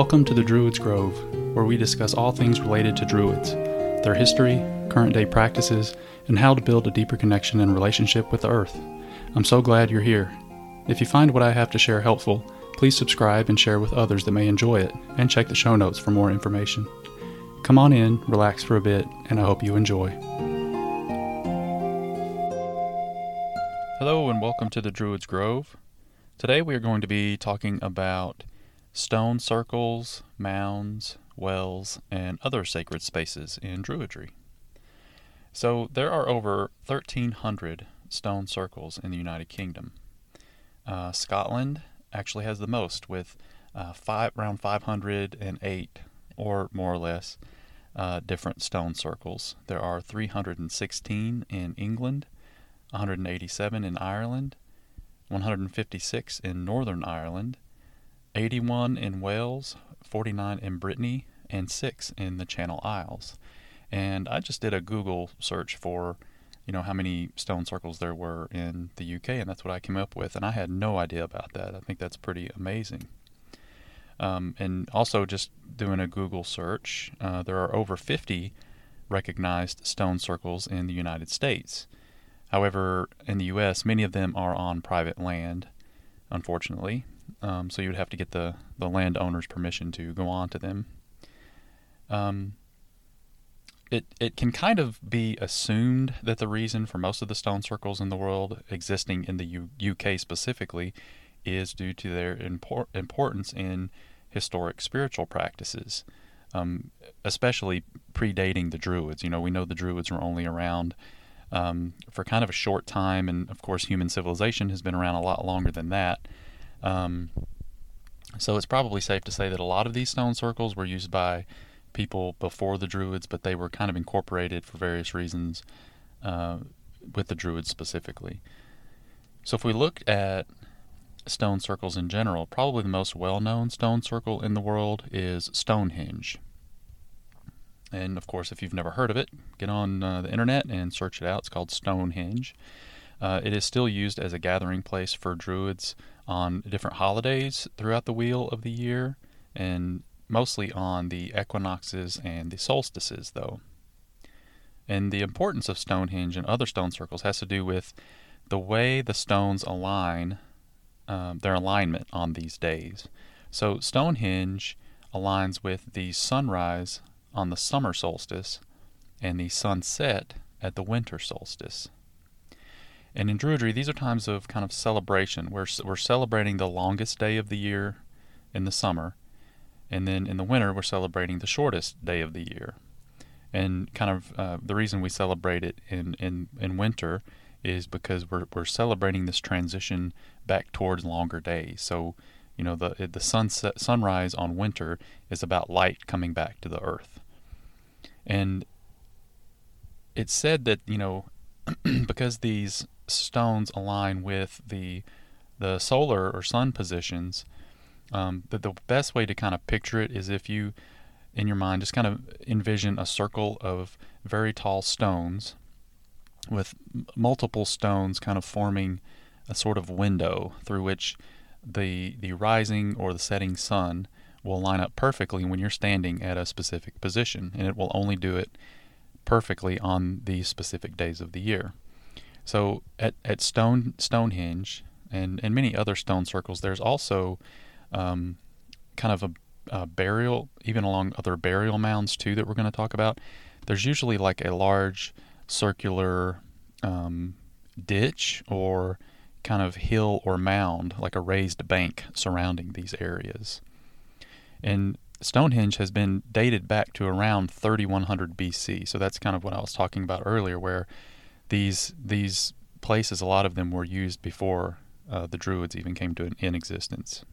Welcome to the Druids Grove, where we discuss all things related to Druids, their history, current day practices, and how to build a deeper connection and relationship with the Earth. I'm so glad you're here. If you find what I have to share helpful, please subscribe and share with others that may enjoy it, and check the show notes for more information. Come on in, relax for a bit, and I hope you enjoy. Hello, and welcome to the Druids Grove. Today we are going to be talking about stone circles, mounds, wells, and other sacred spaces in Druidry. So there are over 1,300 stone circles in the United Kingdom. Uh, Scotland actually has the most, with uh, five, around 508 or more or less uh, different stone circles. There are 316 in England, 187 in Ireland, 156 in Northern Ireland, 81 in Wales, 49 in Brittany, and 6 in the Channel Isles. And I just did a Google search for, you know, how many stone circles there were in the UK, and that's what I came up with. And I had no idea about that. I think that's pretty amazing. Um, and also, just doing a Google search, uh, there are over 50 recognized stone circles in the United States. However, in the U.S., many of them are on private land, unfortunately, um, so you would have to get the, the landowner's permission to go on to them. Um, it, it can kind of be assumed that the reason for most of the stone circles in the world existing in the U- UK specifically is due to their impor- importance in historic spiritual practices, um, especially predating the Druids. You know, we know the Druids were only around um, for kind of a short time, and of course, human civilization has been around a lot longer than that. Um, so it's probably safe to say that a lot of these stone circles were used by people before the Druids, but they were kind of incorporated for various reasons uh, with the Druids specifically. So if we look at stone circles in general, probably the most well known stone circle in the world is Stonehenge. And of course, if you've never heard of it, get on uh, the internet and search it out. It's called Stonehenge. Uh, it is still used as a gathering place for Druids on different holidays throughout the wheel of the year, and mostly on the equinoxes and the solstices, though. And the importance of Stonehenge and other stone circles has to do with the way the stones align, um, their alignment on these days. So Stonehenge aligns with the sunrise on the summer solstice and the sunset at the winter solstice. And in Druidry, these are times of kind of celebration. We're, we're celebrating the longest day of the year in the summer, and then in the winter, we're celebrating the shortest day of the year. And kind of uh, the reason we celebrate it in, in, in winter is because we're, we're celebrating this transition back towards longer days. So, you know, the, the sunset, sunrise on winter is about light coming back to the earth. And it's said that, you know, because these stones align with the the solar or sun positions, um, the, the best way to kind of picture it is if you, in your mind, just kind of envision a circle of very tall stones with multiple stones kind of forming a sort of window through which the the rising or the setting sun will line up perfectly when you're standing at a specific position and it will only do it perfectly on these specific days of the year. So at, at Stone Stonehenge and, and many other stone circles, there's also um, kind of a, a, burial, even along other burial mounds too that we're going to talk about. There's usually like a large circular um, ditch or kind of hill or mound, like a raised bank surrounding these areas. And Stonehenge has been dated back to around 3100 BC. So that's kind of what I was talking about earlier, where these these places, a lot of them were used before uh, the Druids even came to in existence.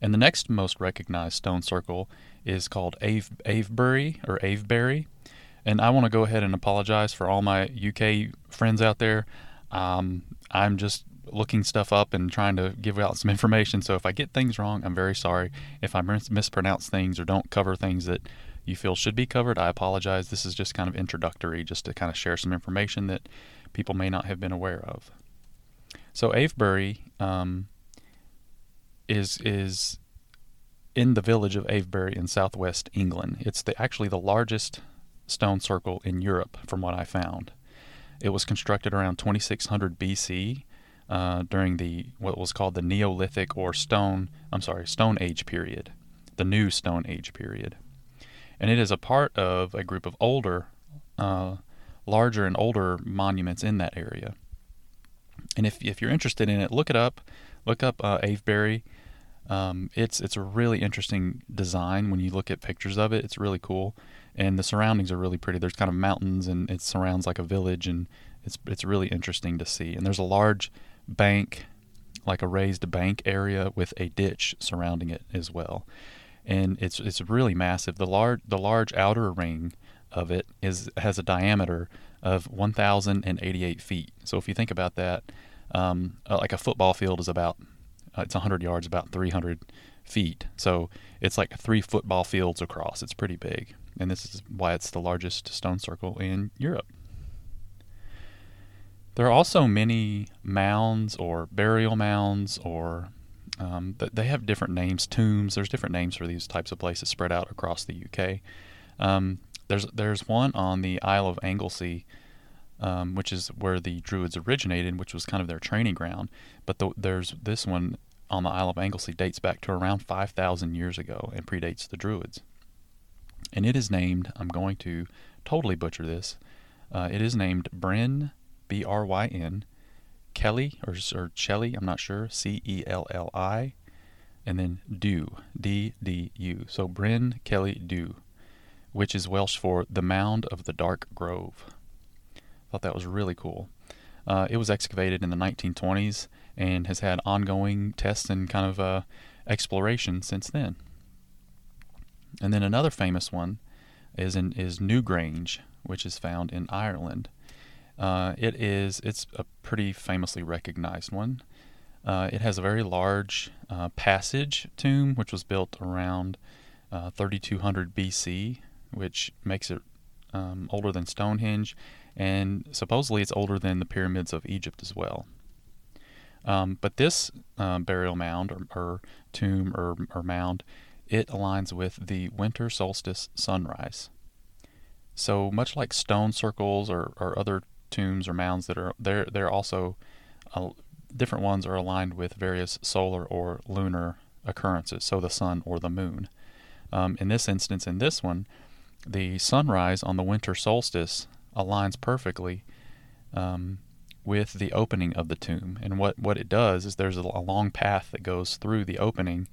And the next most recognized stone circle is called Ave, Avebury or Avebury. And I want to go ahead and apologize for all my UK friends out there. Um, I'm just looking stuff up and trying to give out some information. So if I get things wrong, I'm very sorry. If I mis- mispronounce things or don't cover things that you feel should be covered, I apologize. This is just kind of introductory, just to kind of share some information that people may not have been aware of. So Avebury um, is is in the village of Avebury in southwest England. It's the, actually the largest stone circle in Europe, from what I found. It was constructed around 2600 BC uh, during the what was called the Neolithic or Stone. I'm sorry, Stone Age period, the New Stone Age period, and it is a part of a group of older, uh, larger and older monuments in that area. And if if you're interested in it, look it up. Look up uh, Avebury. Um, it's it's a really interesting design when you look at pictures of it. It's really cool, and the surroundings are really pretty. There's kind of mountains, and it surrounds like a village, and it's it's really interesting to see. And there's a large bank, like a raised bank area with a ditch surrounding it as well, and it's it's really massive. The large the large outer ring of it is has a diameter of 1,088 feet. So if you think about that, um, uh, like a football field is about uh, it's 100 yards, about 300 feet. So it's like three football fields across. It's pretty big. And this is why it's the largest stone circle in Europe. There are also many mounds or burial mounds, or um, they have different names, tombs. There's different names for these types of places spread out across the UK. Um, there's there's one on the Isle of Anglesey, um, which is where the Druids originated, which was kind of their training ground. But the, there's this one on the Isle of Anglesey dates back to around 5,000 years ago and predates the Druids. And it is named, I'm going to totally butcher this, uh, it is named Bryn, B R Y N, Kelly, or, or Chelly, I'm not sure, C E L L I, and then Dew, D D U. So Bryn Kelly Dew, which is Welsh for the Mound of the Dark Grove. Thought that was really cool. Uh, it was excavated in the 1920s and has had ongoing tests and kind of uh, exploration since then. And then another famous one is in is Newgrange, which is found in Ireland. Uh, it is it's a pretty famously recognized one. Uh, it has a very large uh, passage tomb, which was built around uh, 3200 BC, which makes it um, older than Stonehenge and supposedly it's older than the pyramids of Egypt as well. Um, but this uh, burial mound or, or tomb or, or, mound, it aligns with the winter solstice sunrise. So much like stone circles or, or other tombs or mounds that are there, they're also uh, different ones are aligned with various solar or lunar occurrences, so the sun or the moon. Um, in this instance, in this one, the sunrise on the winter solstice aligns perfectly um, with the opening of the tomb. And what, what it does is there's a, a, long path that goes through the opening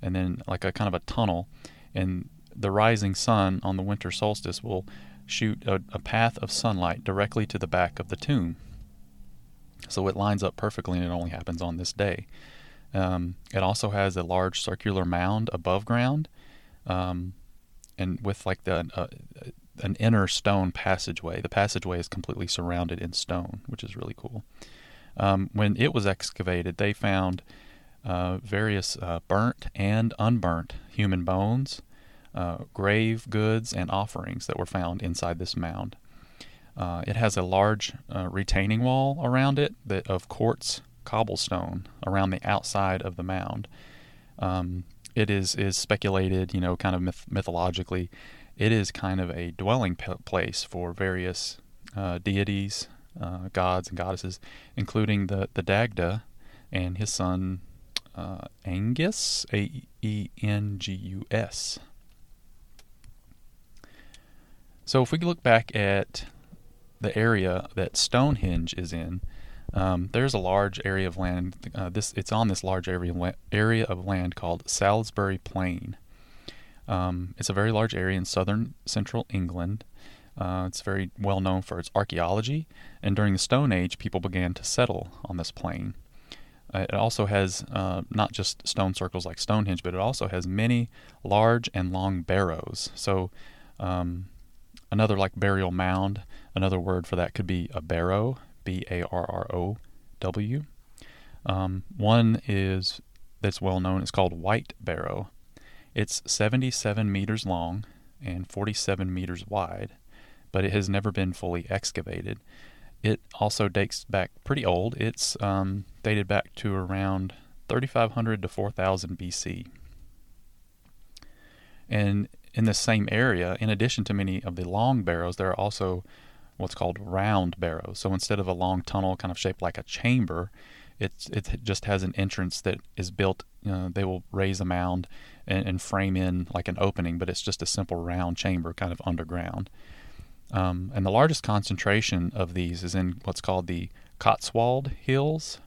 and then like a kind of a tunnel. And the rising sun on the winter solstice will shoot a, a path of sunlight directly to the back of the tomb. So it lines up perfectly and it only happens on this day. Um, it also has a large circular mound above ground. Um, and with like the uh, an inner stone passageway. The passageway is completely surrounded in stone, which is really cool. Um, when it was excavated, they found uh, various uh, burnt and unburnt human bones, uh, grave goods, and offerings that were found inside this mound. Uh, it has a large uh, retaining wall around it that of quartz cobblestone around the outside of the mound. Um, it is is speculated, you know, kind of myth- mythologically, it is kind of a dwelling p- place for various uh, deities, uh, gods, and goddesses, including the, the Dagda and his son uh, Aengus, A E N G U S. So if we look back at the area that Stonehenge is in, um, there's a large area of land. Uh, this it's on this large area area of land called Salisbury Plain. Um, it's a very large area in southern central England. Uh, it's very well known for its archaeology, and during the Stone Age, people began to settle on this plain. Uh, it also has uh, not just stone circles like Stonehenge, but it also has many large and long barrows. So, um, another like burial mound, another word for that could be a barrow, B A R R O W. Um, one is that's well known, it's called White Barrow. It's 77 meters long and 47 meters wide, but it has never been fully excavated. It also dates back pretty old. It's um, dated back to around 3500 to 4000 BC. And in this same area, in addition to many of the long barrows, there are also what's called round barrows. So instead of a long tunnel kind of shaped like a chamber, it's it just has an entrance that is built. You know, they will raise a mound and, and, frame in like an opening, but it's just a simple round chamber, kind of underground. Um, and the largest concentration of these is in what's called the Cotswold Hills,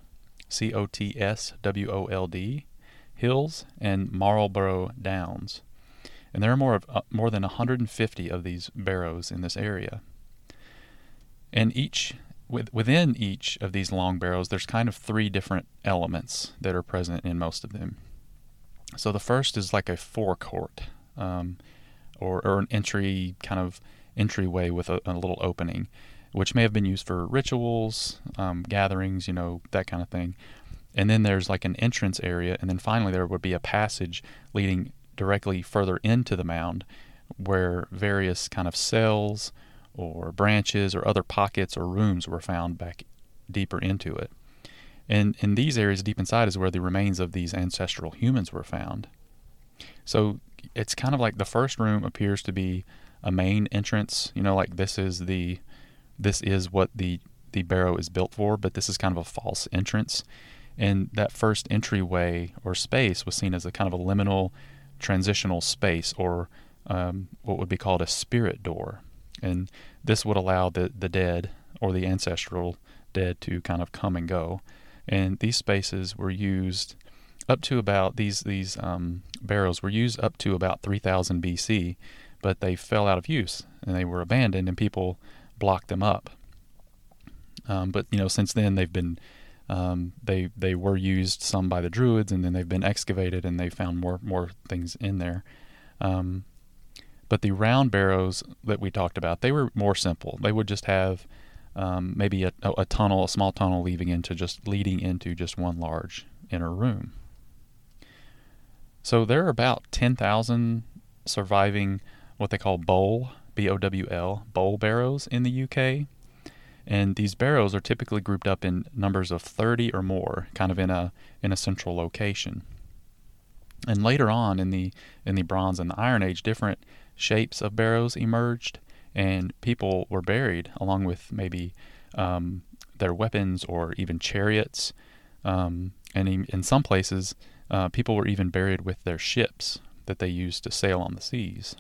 C O T S W O L D Hills, and Marlborough Downs. And there are more of uh, more than 150 of these barrows in this area. And each with, within each of these long barrows, there's kind of three different elements that are present in most of them. So the first is like a forecourt, um, or, or an entry kind of entryway with a, a, little opening, which may have been used for rituals, um, gatherings, you know, that kind of thing. And then there's like an entrance area, and then finally there would be a passage leading directly further into the mound where various kind of cells or branches or other pockets or rooms were found back deeper into it. And in these areas deep inside is where the remains of these ancestral humans were found. So it's kind of like the first room appears to be a main entrance, you know, like this is the this is what the the barrow is built for, but this is kind of a false entrance. And that first entryway or space was seen as a kind of a liminal transitional space or um, what would be called a spirit door and this would allow the the dead or the ancestral dead to kind of come and go. And these spaces were used up to about these these um, were used up to about 3000 BC, but they fell out of use and they were abandoned, and people blocked them up. Um, but you know, since then they've been um, they they were used some by the Druids, and then they've been excavated, and they found more more things in there. Um, but the round barrows that we talked about, they were more simple. They would just have um, maybe a, a, tunnel, a small tunnel leading into just leading into just one large inner room. So there are about 10,000 surviving what they call bowl, B O W L, bowl barrows in the UK. And these barrows are typically grouped up in numbers of 30 or more, kind of in a in a central location. And later on in the in the Bronze and the Iron Age, different shapes of barrows emerged, and people were buried along with maybe um, their weapons or even chariots. Um, and in, some places, uh, people were even buried with their ships that they used to sail on the seas.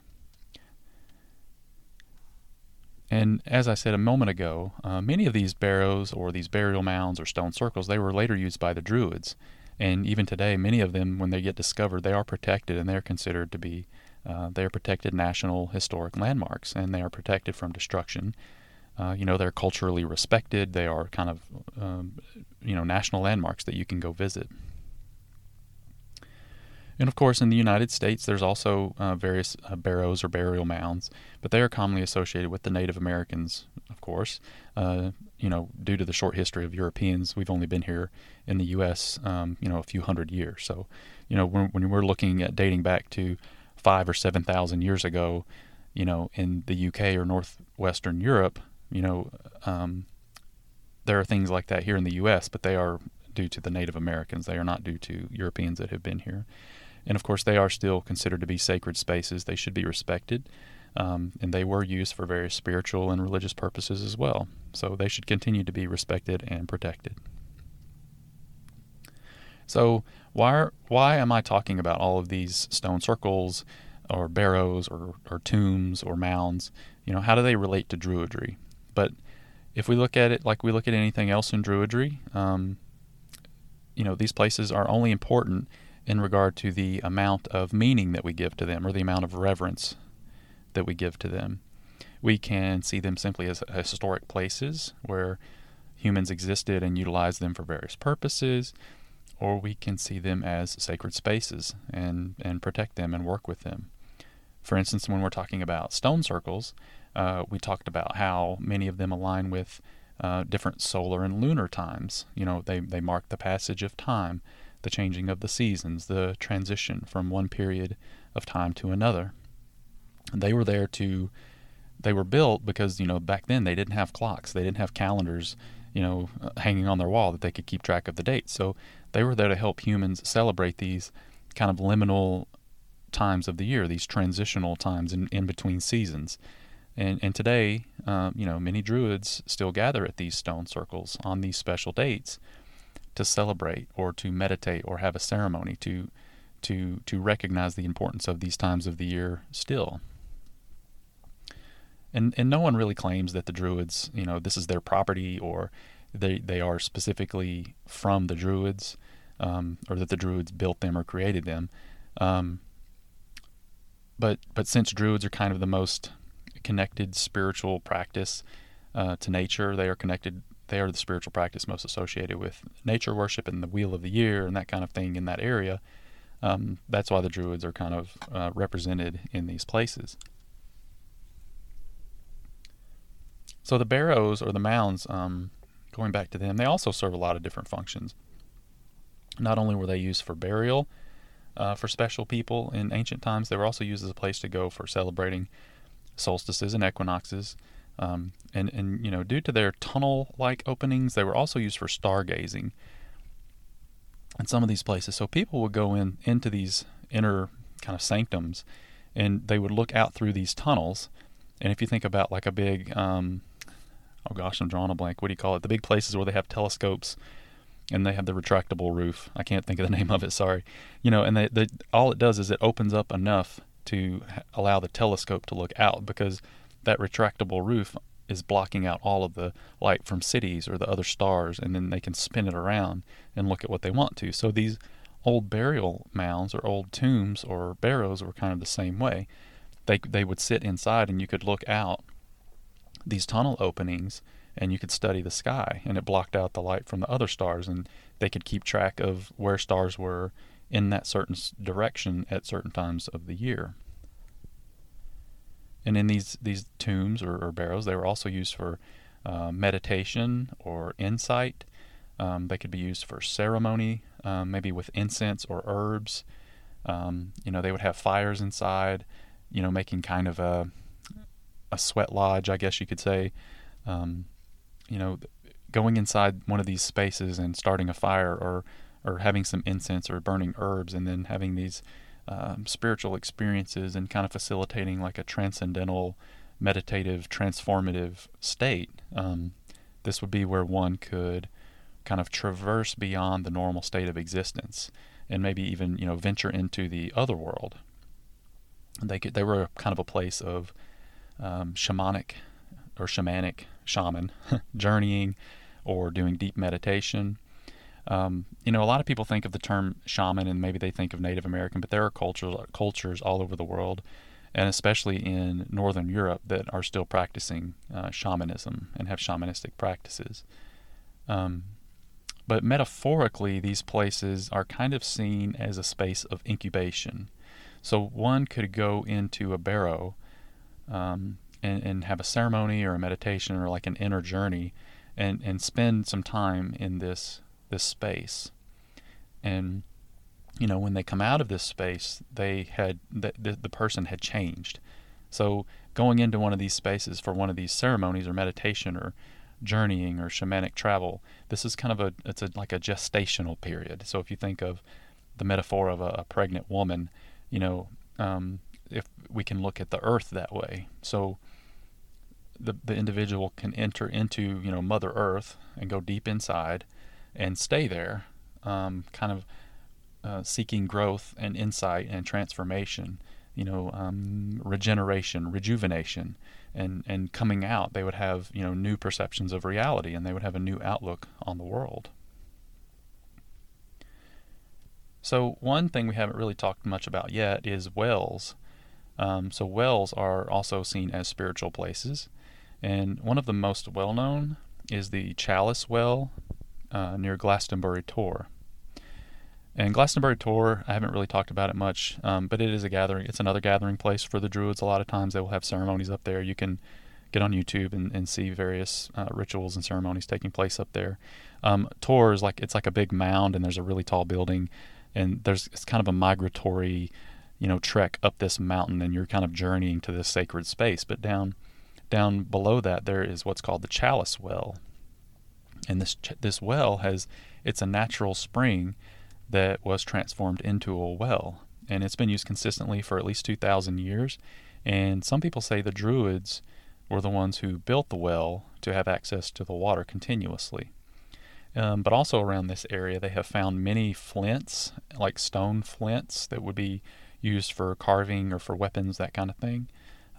And as I said a moment ago, uh, many of these barrows or these burial mounds or stone circles, they were later used by the Druids. And even today, many of them, when they get discovered, they are protected and they're considered to be uh, they are protected national historic landmarks, and they are protected from destruction. Uh, you know, they're culturally respected. They are kind of, um, you know, national landmarks that you can go visit. And of course, in the United States, there's also uh, various uh, barrows or burial mounds, but they are commonly associated with the Native Americans, of course. Uh, you know, due to the short history of Europeans, we've only been here in the U.S., um, you know, a few hundred years. So, you know, when, when we're looking at dating back to five or seven thousand years ago, you know, in the UK or northwestern Europe, you know, um, there are things like that here in the U.S., but they are due to the Native Americans. They are not due to Europeans that have been here. And of course, they are still considered to be sacred spaces. They should be respected. Um, and they were used for various spiritual and religious purposes as well. So they should continue to be respected and protected. So why are, why am I talking about all of these stone circles or barrows or, or tombs or mounds? You know, how do they relate to Druidry? But if we look at it like we look at anything else in Druidry, um, you know, these places are only important in regard to the amount of meaning that we give to them or the amount of reverence that we give to them. We can see them simply as historic places where humans existed and utilized them for various purposes or we can see them as sacred spaces and, and protect them and work with them. For instance, when we're talking about stone circles, uh, we talked about how many of them align with uh, different solar and lunar times. You know, they, they mark the passage of time, the changing of the seasons, the transition from one period of time to another. They were there to, they were built because, you know, back then they didn't have clocks, they didn't have calendars, you know, uh, hanging on their wall that they could keep track of the dates. So they were there to help humans celebrate these kind of liminal times of the year, these transitional times in, in between seasons. And, and today, um, you know, many Druids still gather at these stone circles on these special dates to celebrate or to meditate or have a ceremony to to to recognize the importance of these times of the year still. And and no one really claims that the Druids, you know, this is their property or they they are specifically from the Druids, um, or that the Druids built them or created them. Um, but but since Druids are kind of the most connected spiritual practice uh, to nature, they are connected. They are the spiritual practice most associated with nature worship and the wheel of the year and that kind of thing in that area. Um, that's why the Druids are kind of uh, represented in these places. So the barrows or the mounds, um, going back to them, they also serve a lot of different functions. Not only were they used for burial uh, for special people in ancient times, they were also used as a place to go for celebrating solstices and equinoxes. Um, and, and, you know, due to their tunnel like openings, they were also used for stargazing in some of these places. So people would go in into these inner kind of sanctums and they would look out through these tunnels. And if you think about like a big, um, oh gosh, I'm drawing a blank. What do you call it? The big places where they have telescopes and they have the retractable roof. I can't think of the name of it. Sorry. You know, and they, they all it does is it opens up enough to allow the telescope to look out because that retractable roof is blocking out all of the light from cities or the other stars, and then they can spin it around and look at what they want to. So these old burial mounds or old tombs or barrows were kind of the same way. They they would sit inside, and you could look out these tunnel openings and you could study the sky and it blocked out the light from the other stars and they could keep track of where stars were in that certain direction at certain times of the year and in these these tombs or, or barrows they were also used for uh, meditation or insight. Um, they could be used for ceremony um, maybe with incense or herbs. Um, you know they would have fires inside you know making kind of a a sweat lodge i guess you could say. Um, you know, going inside one of these spaces and starting a fire or or having some incense or burning herbs and then having these um, spiritual experiences and kind of facilitating like a transcendental, meditative, transformative state. Um, this would be where one could kind of traverse beyond the normal state of existence and maybe even you know venture into the other world. They could, they were kind of a place of um, shamanic or shamanic shaman journeying or doing deep meditation. Um, you know, a lot of people think of the term shaman and maybe they think of Native American, but there are cultures cultures all over the world, and especially in Northern Europe, that are still practicing uh, shamanism and have shamanistic practices. Um, but metaphorically, these places are kind of seen as a space of incubation. So one could go into a barrow um, and, and have a ceremony or a meditation or like an inner journey and, and spend some time in this this space. And you know, when they come out of this space, they had the, the, the person had changed. So going into one of these spaces for one of these ceremonies or meditation or journeying or shamanic travel, this is kind of a it's a, like a gestational period. So if you think of the metaphor of a, a pregnant woman, you know, um, if we can look at the earth that way. So the, the individual can enter into you know Mother Earth and go deep inside and stay there, um, kind of uh, seeking growth and insight and transformation, you know, um, regeneration, rejuvenation, and and coming out, they would have you know new perceptions of reality and they would have a new outlook on the world. So one thing we haven't really talked much about yet is wells. Um, so wells are also seen as spiritual places. And one of the most well known is the Chalice Well uh, near Glastonbury Tor. And Glastonbury Tor, I haven't really talked about it much, um, but it is a gathering. It's another gathering place for the Druids. A lot of times they will have ceremonies up there. You can get on YouTube and, and see various uh, rituals and ceremonies taking place up there. Um, Tor is like it's like a big mound, and there's a really tall building, and there's it's kind of a migratory, you know, trek up this mountain, and you're kind of journeying to this sacred space. But down down below that, there is what's called the Chalice Well, and this this well has it's a natural spring that was transformed into a well, and it's been used consistently for at least 2,000 years. And some people say the Druids were the ones who built the well to have access to the water continuously. Um, but also around this area, they have found many flints, like stone flints, that would be used for carving or for weapons, that kind of thing,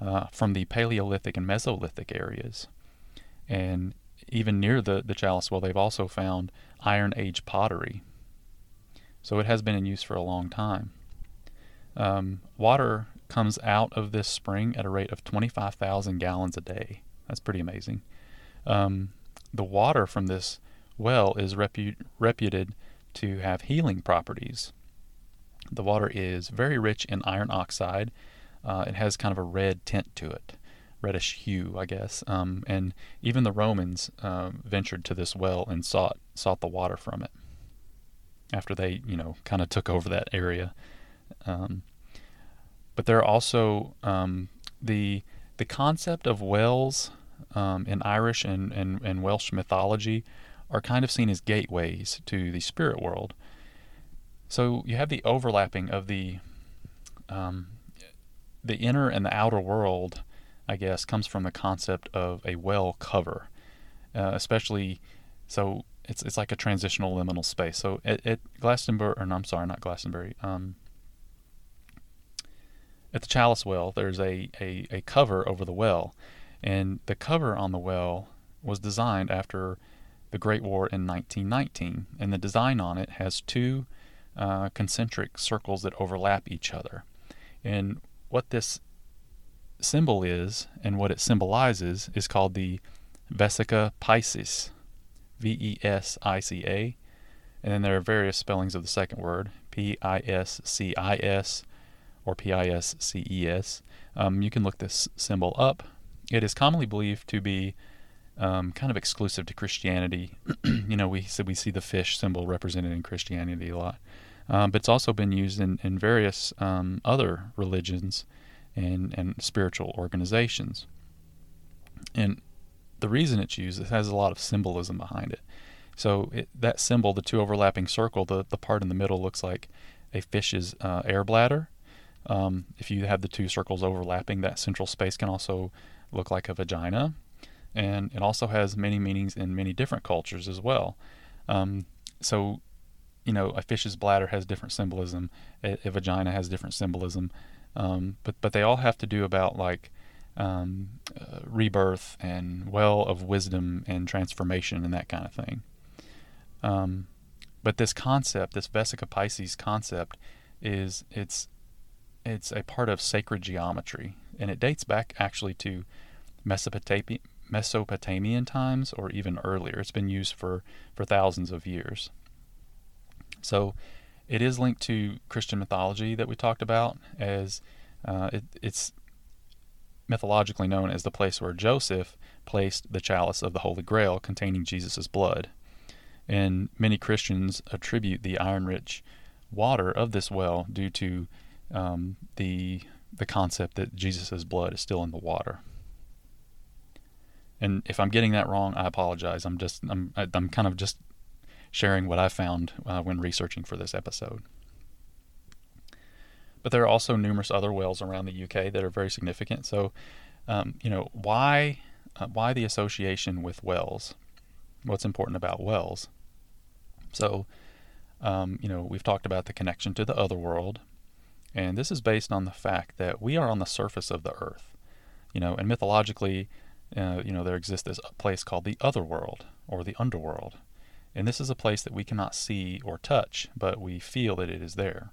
uh, from the Paleolithic and Mesolithic areas. And even near the, the chalice well, they've also found Iron Age pottery. So it has been in use for a long time. Um, water comes out of this spring at a rate of 25,000 gallons a day. That's pretty amazing. Um, the water from this well is repu- reputed to have healing properties. The water is very rich in iron oxide. Uh, it has kind of a red tint to it, reddish hue, I guess. Um, and even the Romans uh, ventured to this well and sought sought the water from it after they, you know, kind of took over that area. Um, but there are also um, the the concept of wells um, in Irish and, and, and Welsh mythology are kind of seen as gateways to the spirit world. So you have the overlapping of the um, the inner and the outer world, I guess, comes from the concept of a well cover, uh, especially so it's it's like a transitional liminal space. So at, at Glastonbury, or no, I'm sorry, not Glastonbury. Um, at the chalice well, there's a, a, a cover over the well, and the cover on the well was designed after the Great War in 1919, and the design on it has two uh, concentric circles that overlap each other. And what this symbol is and what it symbolizes is called the Vesica Piscis, V E S I C A. And then there are various spellings of the second word, P I S C I S or P I S C E S. Um, you can look this symbol up. It is commonly believed to be um, kind of exclusive to Christianity. you know, we so we see the fish symbol represented in Christianity a lot, um, but it's also been used in in various um, other religions and and spiritual organizations. And the reason it's used it has a lot of symbolism behind it. So it, that symbol, the two overlapping circle, the the part in the middle looks like a fish's uh, air bladder. Um, if you have the two circles overlapping, that central space can also look like a vagina and it also has many meanings in many different cultures as well. Um, so, you know, a fish's bladder has different symbolism, a, a vagina has different symbolism, um, but but they all have to do about like um, uh, rebirth and well of wisdom and transformation and that kind of thing. Um, but this concept, this Vesica Piscis concept, is it's it's a part of sacred geometry, and it dates back actually to Mesopotamia, Mesopotamian times or even earlier. It's been used for, for thousands of years. So it is linked to Christian mythology that we talked about, as uh, it, it's mythologically known as the place where Joseph placed the chalice of the Holy Grail containing Jesus' blood. And many Christians attribute the iron rich water of this well due to um, the, the concept that Jesus' blood is still in the water. And if I'm getting that wrong, I apologize. I'm just I'm I'm kind of just sharing what I found uh, when researching for this episode. But there are also numerous other wells around the UK that are very significant. So, um, you know, why uh, why the association with wells? What's important about wells? So, um, you know, we've talked about the connection to the other world, and this is based on the fact that we are on the surface of the earth. You know, and mythologically, uh, you know, there exists this place called the other world or the underworld. And this is a place that we cannot see or touch, but we feel that it is there.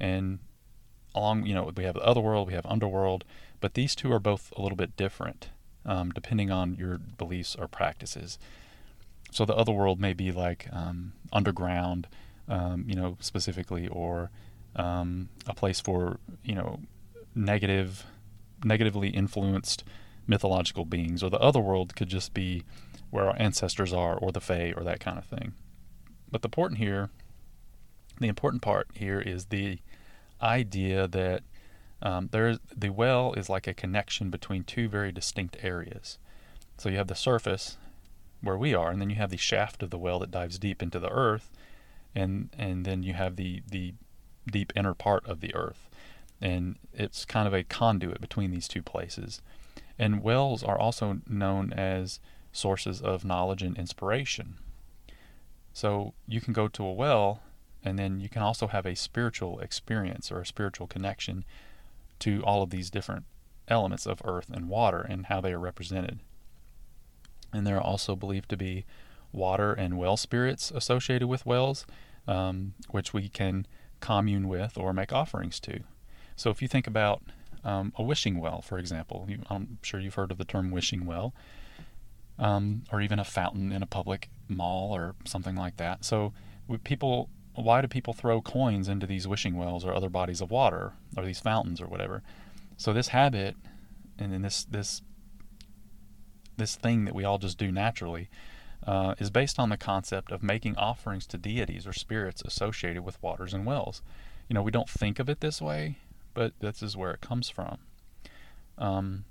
And along, you know, we have the other world, we have underworld, but these two are both a little bit different um, depending on your beliefs or practices. So the other world may be like um, underground, um, you know, specifically, or um, a place for, you know, negative, negatively influenced mythological beings, or the other world could just be where our ancestors are, or the Fae, or that kind of thing. But the important here, the important part here is the idea that um, there's the well is like a connection between two very distinct areas. So you have the surface where we are, and then you have the shaft of the well that dives deep into the earth, and and then you have the the deep inner part of the earth. And it's kind of a conduit between these two places. And wells are also known as sources of knowledge and inspiration. So you can go to a well, and then you can also have a spiritual experience or a spiritual connection to all of these different elements of earth and water and how they are represented. And there are also believed to be water and well spirits associated with wells, um, which we can commune with or make offerings to. So if you think about um, a wishing well, for example, you, I'm sure you've heard of the term wishing well, um, or even a fountain in a public mall or something like that. So people, why do people throw coins into these wishing wells or other bodies of water or these fountains or whatever? So this habit and then this this this thing that we all just do naturally uh, is based on the concept of making offerings to deities or spirits associated with waters and wells. You know, we don't think of it this way, but this is where it comes from. Um,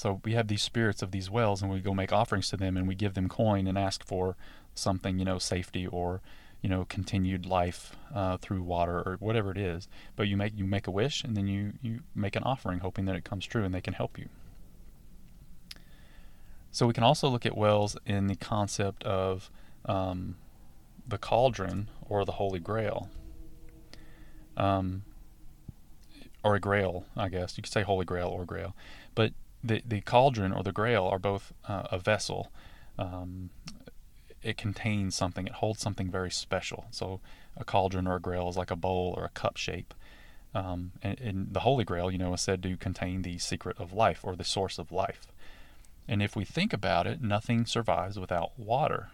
so we have these spirits of these wells, and we go make offerings to them, and we give them coin and ask for something, you know, safety or you know continued life uh, through water or whatever it is. But you make you make a wish, and then you you make an offering, hoping that it comes true, and they can help you. So we can also look at wells in the concept of um, the cauldron or the Holy Grail. Um, or a grail, I guess. You could say Holy Grail or Grail. But the, the cauldron or the grail are both uh, a vessel. Um, it contains something, it holds something very special. So a cauldron or a grail is like a bowl or a cup shape. Um, and, and the Holy Grail, you know, is said to contain the secret of life or the source of life. And if we think about it, nothing survives without water.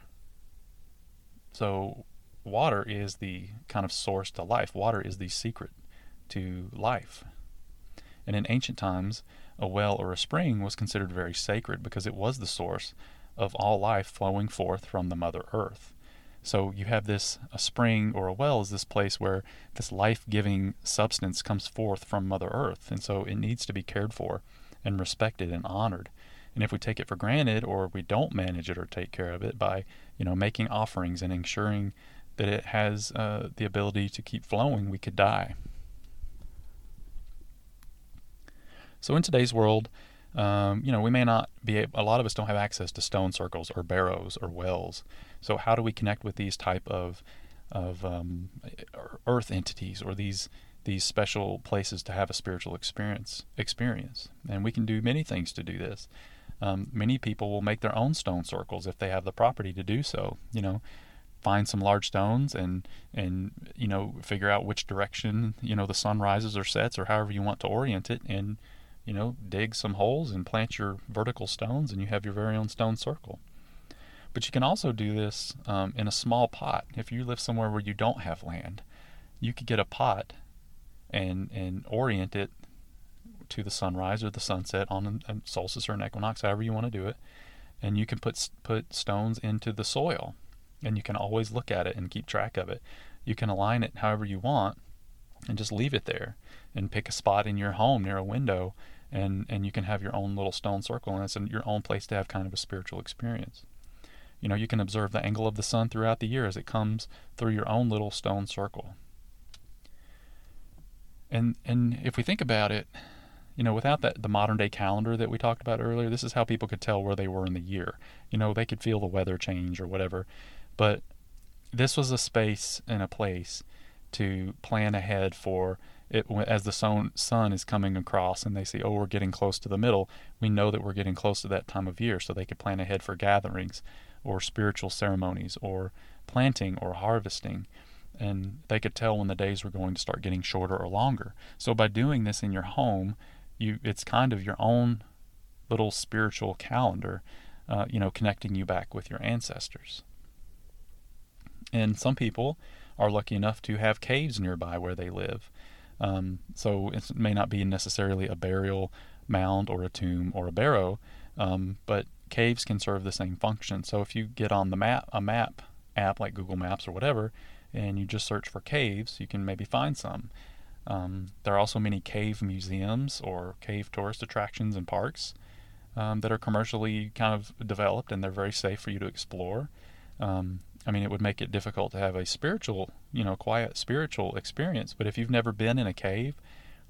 So, water is the kind of source to life. Water is the secret to life. And in ancient times, a well or a spring was considered very sacred because it was the source of all life flowing forth from the Mother Earth. So you have this a spring or a well is this place where this life-giving substance comes forth from Mother Earth, and so it needs to be cared for and respected and honored. And if we take it for granted or we don't manage it or take care of it by, you know, making offerings and ensuring that it has uh, the ability to keep flowing, we could die. So in today's world, um, you know, we may not be able, a lot of us don't have access to stone circles or barrows or wells. So how do we connect with these type of of um, earth entities or these these special places to have a spiritual experience experience? And we can do many things to do this. Um, many people will make their own stone circles if they have the property to do so. You know, find some large stones and and you know figure out which direction you know the sun rises or sets or however you want to orient it, and you know dig some holes and plant your vertical stones, and you have your very own stone circle. But you can also do this um, in a small pot. If you live somewhere where you don't have land, you could get a pot and and orient it to the sunrise or the sunset on a solstice or an equinox, however you want to do it. And you can put put stones into the soil, and you can always look at it and keep track of it. You can align it however you want, and just leave it there. And pick a spot in your home near a window, and and you can have your own little stone circle, and it's your own place to have kind of a spiritual experience. You know, you can observe the angle of the sun throughout the year as it comes through your own little stone circle. And and if we think about it, you know, without that the modern day calendar that we talked about earlier, this is how people could tell where they were in the year. You know, they could feel the weather change or whatever. But this was a space and a place to plan ahead for it as the sun, sun is coming across and they see, oh, we're getting close to the middle. We know that we're getting close to that time of year, so they could plan ahead for gatherings or spiritual ceremonies or planting or harvesting and they could tell when the days were going to start getting shorter or longer. So by doing this in your home, you it's kind of your own little spiritual calendar, uh, you know, connecting you back with your ancestors. And some people are lucky enough to have caves nearby where they live. Um, so it may not be necessarily a burial mound or a tomb or a barrow, um, but caves can serve the same function. So if you get on the map, a map app like Google Maps or whatever, and you just search for caves, you can maybe find some. Um, there are also many cave museums or cave tourist attractions and parks um, that are commercially kind of developed and they're very safe for you to explore. Um, I mean, it would make it difficult to have a spiritual, you know, quiet spiritual experience. But if you've never been in a cave,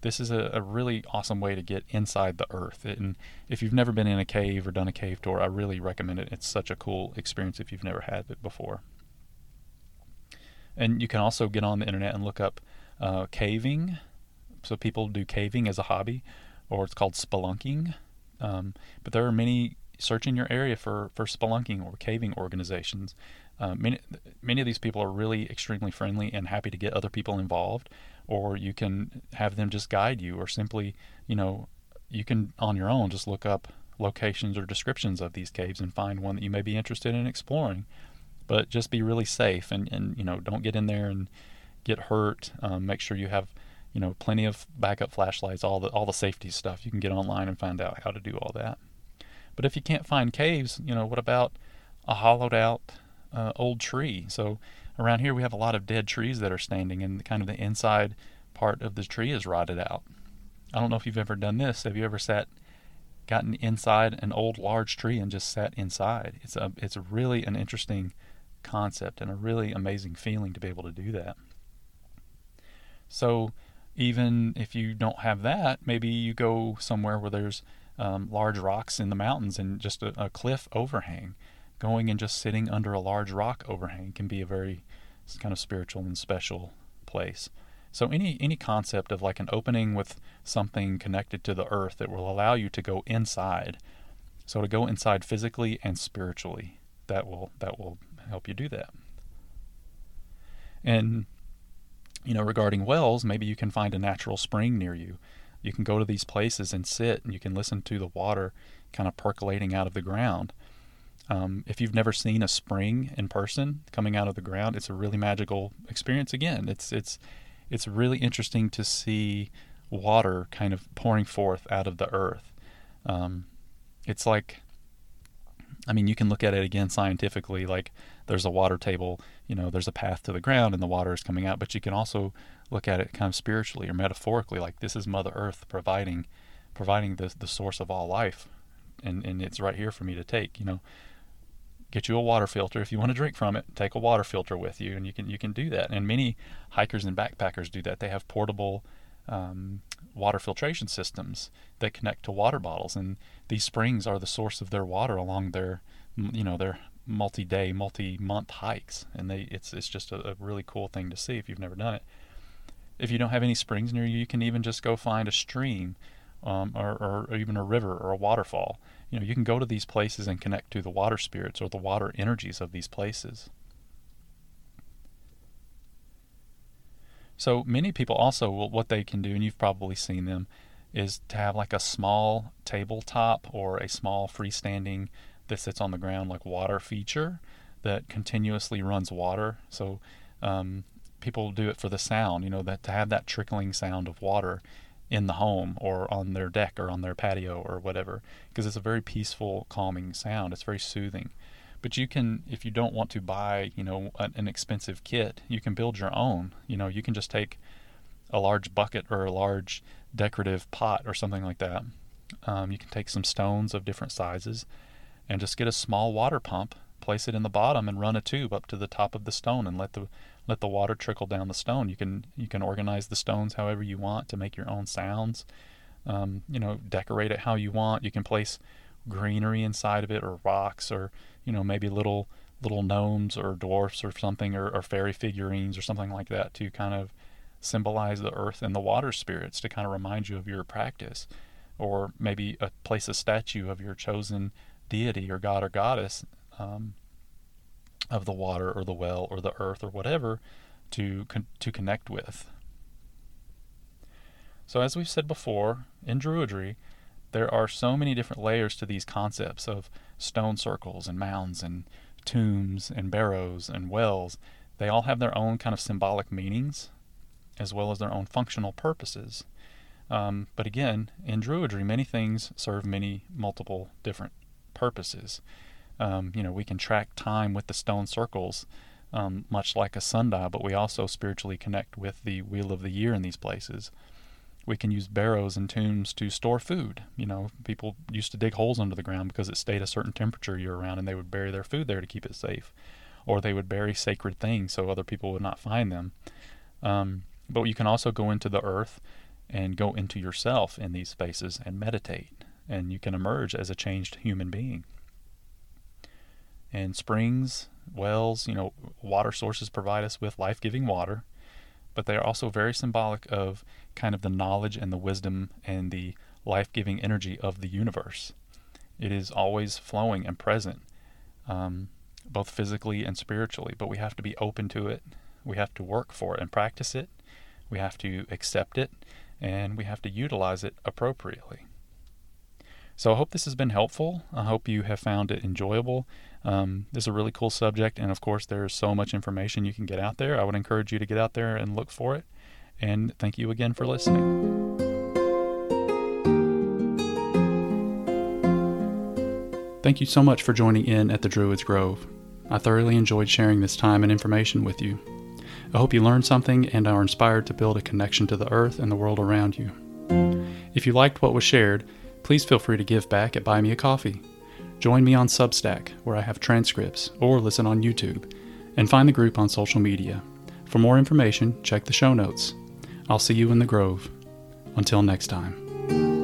this is a, a really awesome way to get inside the earth. And if you've never been in a cave or done a cave tour, I really recommend it. It's such a cool experience if you've never had it before. And you can also get on the internet and look up uh, caving. So people do caving as a hobby, or it's called spelunking. Um, but there are many search in your area for for spelunking or caving organizations. Uh, many many of these people are really extremely friendly and happy to get other people involved, or you can have them just guide you, or simply you know you can on your own just look up locations or descriptions of these caves and find one that you may be interested in exploring. But just be really safe and, and you know don't get in there and get hurt. Um, make sure you have you know plenty of backup flashlights, all the all the safety stuff. You can get online and find out how to do all that. But if you can't find caves, you know what about a hollowed out uh, old tree? So around here we have a lot of dead trees that are standing, and kind of the inside part of the tree is rotted out. I don't know if you've ever done this. Have you ever sat, gotten inside an old large tree and just sat inside? It's a it's really an interesting concept and a really amazing feeling to be able to do that. So even if you don't have that, maybe you go somewhere where there's um, large rocks in the mountains and just a, a, cliff overhang. Going and just sitting under a large rock overhang can be a very kind of spiritual and special place. So any any concept of like an opening with something connected to the earth that will allow you to go inside. So to go inside physically and spiritually, that will that will help you do that. And you know, regarding wells, maybe you can find a natural spring near you. You can go to these places and sit and you can listen to the water kind of percolating out of the ground. Um, if you've never seen a spring in person coming out of the ground, it's a really magical experience. Again, it's it's it's really interesting to see water kind of pouring forth out of the earth. Um, it's like, I mean, you can look at it again scientifically. Like there's a water table, you know, there's a path to the ground and the water is coming out. But you can also look at it kind of spiritually or metaphorically, like this is Mother Earth providing providing the the source of all life, and and it's right here for me to take. You know, get you a water filter if you want to drink from it. Take a water filter with you, and you can you can do that. And many hikers and backpackers do that. They have portable um, water filtration systems that connect to water bottles, and these springs are the source of their water along their you know their multi-day, multi-month hikes, and they it's it's just a, a, really cool thing to see if you've never done it. If you don't have any springs near you, you can even just go find a stream, um, or, or even a river or a waterfall. You know, you can go to these places and connect to the water spirits or the water energies of these places. So many people also what they can do, and you've probably seen them, is to have like a small tabletop or a small freestanding that sits on the ground like water feature that continuously runs water. So um, people do it for the sound, you know, that to have that trickling sound of water in the home or on their deck or on their patio or whatever, because it's a very peaceful, calming sound. It's very soothing. But you can, if you don't want to buy, you know, an, expensive kit, you can build your own. You know, you can just take a large bucket or a large decorative pot or something like that. Um, you can take some stones of different sizes and just get a small water pump, place it in the bottom, and run a tube up to the top of the stone and let the let the water trickle down the stone. You can you can organize the stones however you want to make your own sounds. Um, you know, decorate it how you want. You can place greenery inside of it, or rocks, or you know maybe little little gnomes or dwarfs or something, or, or fairy figurines or something like that to kind of symbolize the earth and the water spirits to kind of remind you of your practice. Or maybe a place a statue of your chosen deity or god or goddess um, of the water or the well or the earth or whatever to con- to connect with. So as we've said before, in Druidry, there are so many different layers to these concepts of stone circles and mounds and tombs and barrows and wells. They all have their own kind of symbolic meanings as well as their own functional purposes. Um, but again, in Druidry, many things serve many multiple different purposes. Um, you know, we can track time with the stone circles, um, much like a sundial, but we also spiritually connect with the wheel of the year in these places. We can use barrows and tombs to store food. You know, people used to dig holes under the ground because it stayed a certain temperature year round and they would bury their food there to keep it safe. or they would bury sacred things so other people would not find them. Um, but you can also go into the earth and go into yourself in these spaces and meditate, and you can emerge as a changed human being. And springs, wells, you know, water sources provide us with life giving water, but they are also very symbolic of kind of the knowledge and the wisdom and the life giving energy of the universe. It is always flowing and present, um, both physically and spiritually, but we have to be open to it. We have to work for it and practice it. We have to accept it and we have to utilize it appropriately. So I hope this has been helpful. I hope you have found it enjoyable. Um, this is a really cool subject, and of course, there's so much information you can get out there. I would encourage you to get out there and look for it. And thank you again for listening. Thank you so much for joining in at the Druids Grove. I thoroughly enjoyed sharing this time and information with you. I hope you learned something and are inspired to build a connection to the earth and the world around you. If you liked what was shared, please feel free to give back at Buy Me a Coffee. Join me on Substack, where I have transcripts, or listen on YouTube, and find the group on social media. For more information, check the show notes. I'll see you in the Grove. Until next time.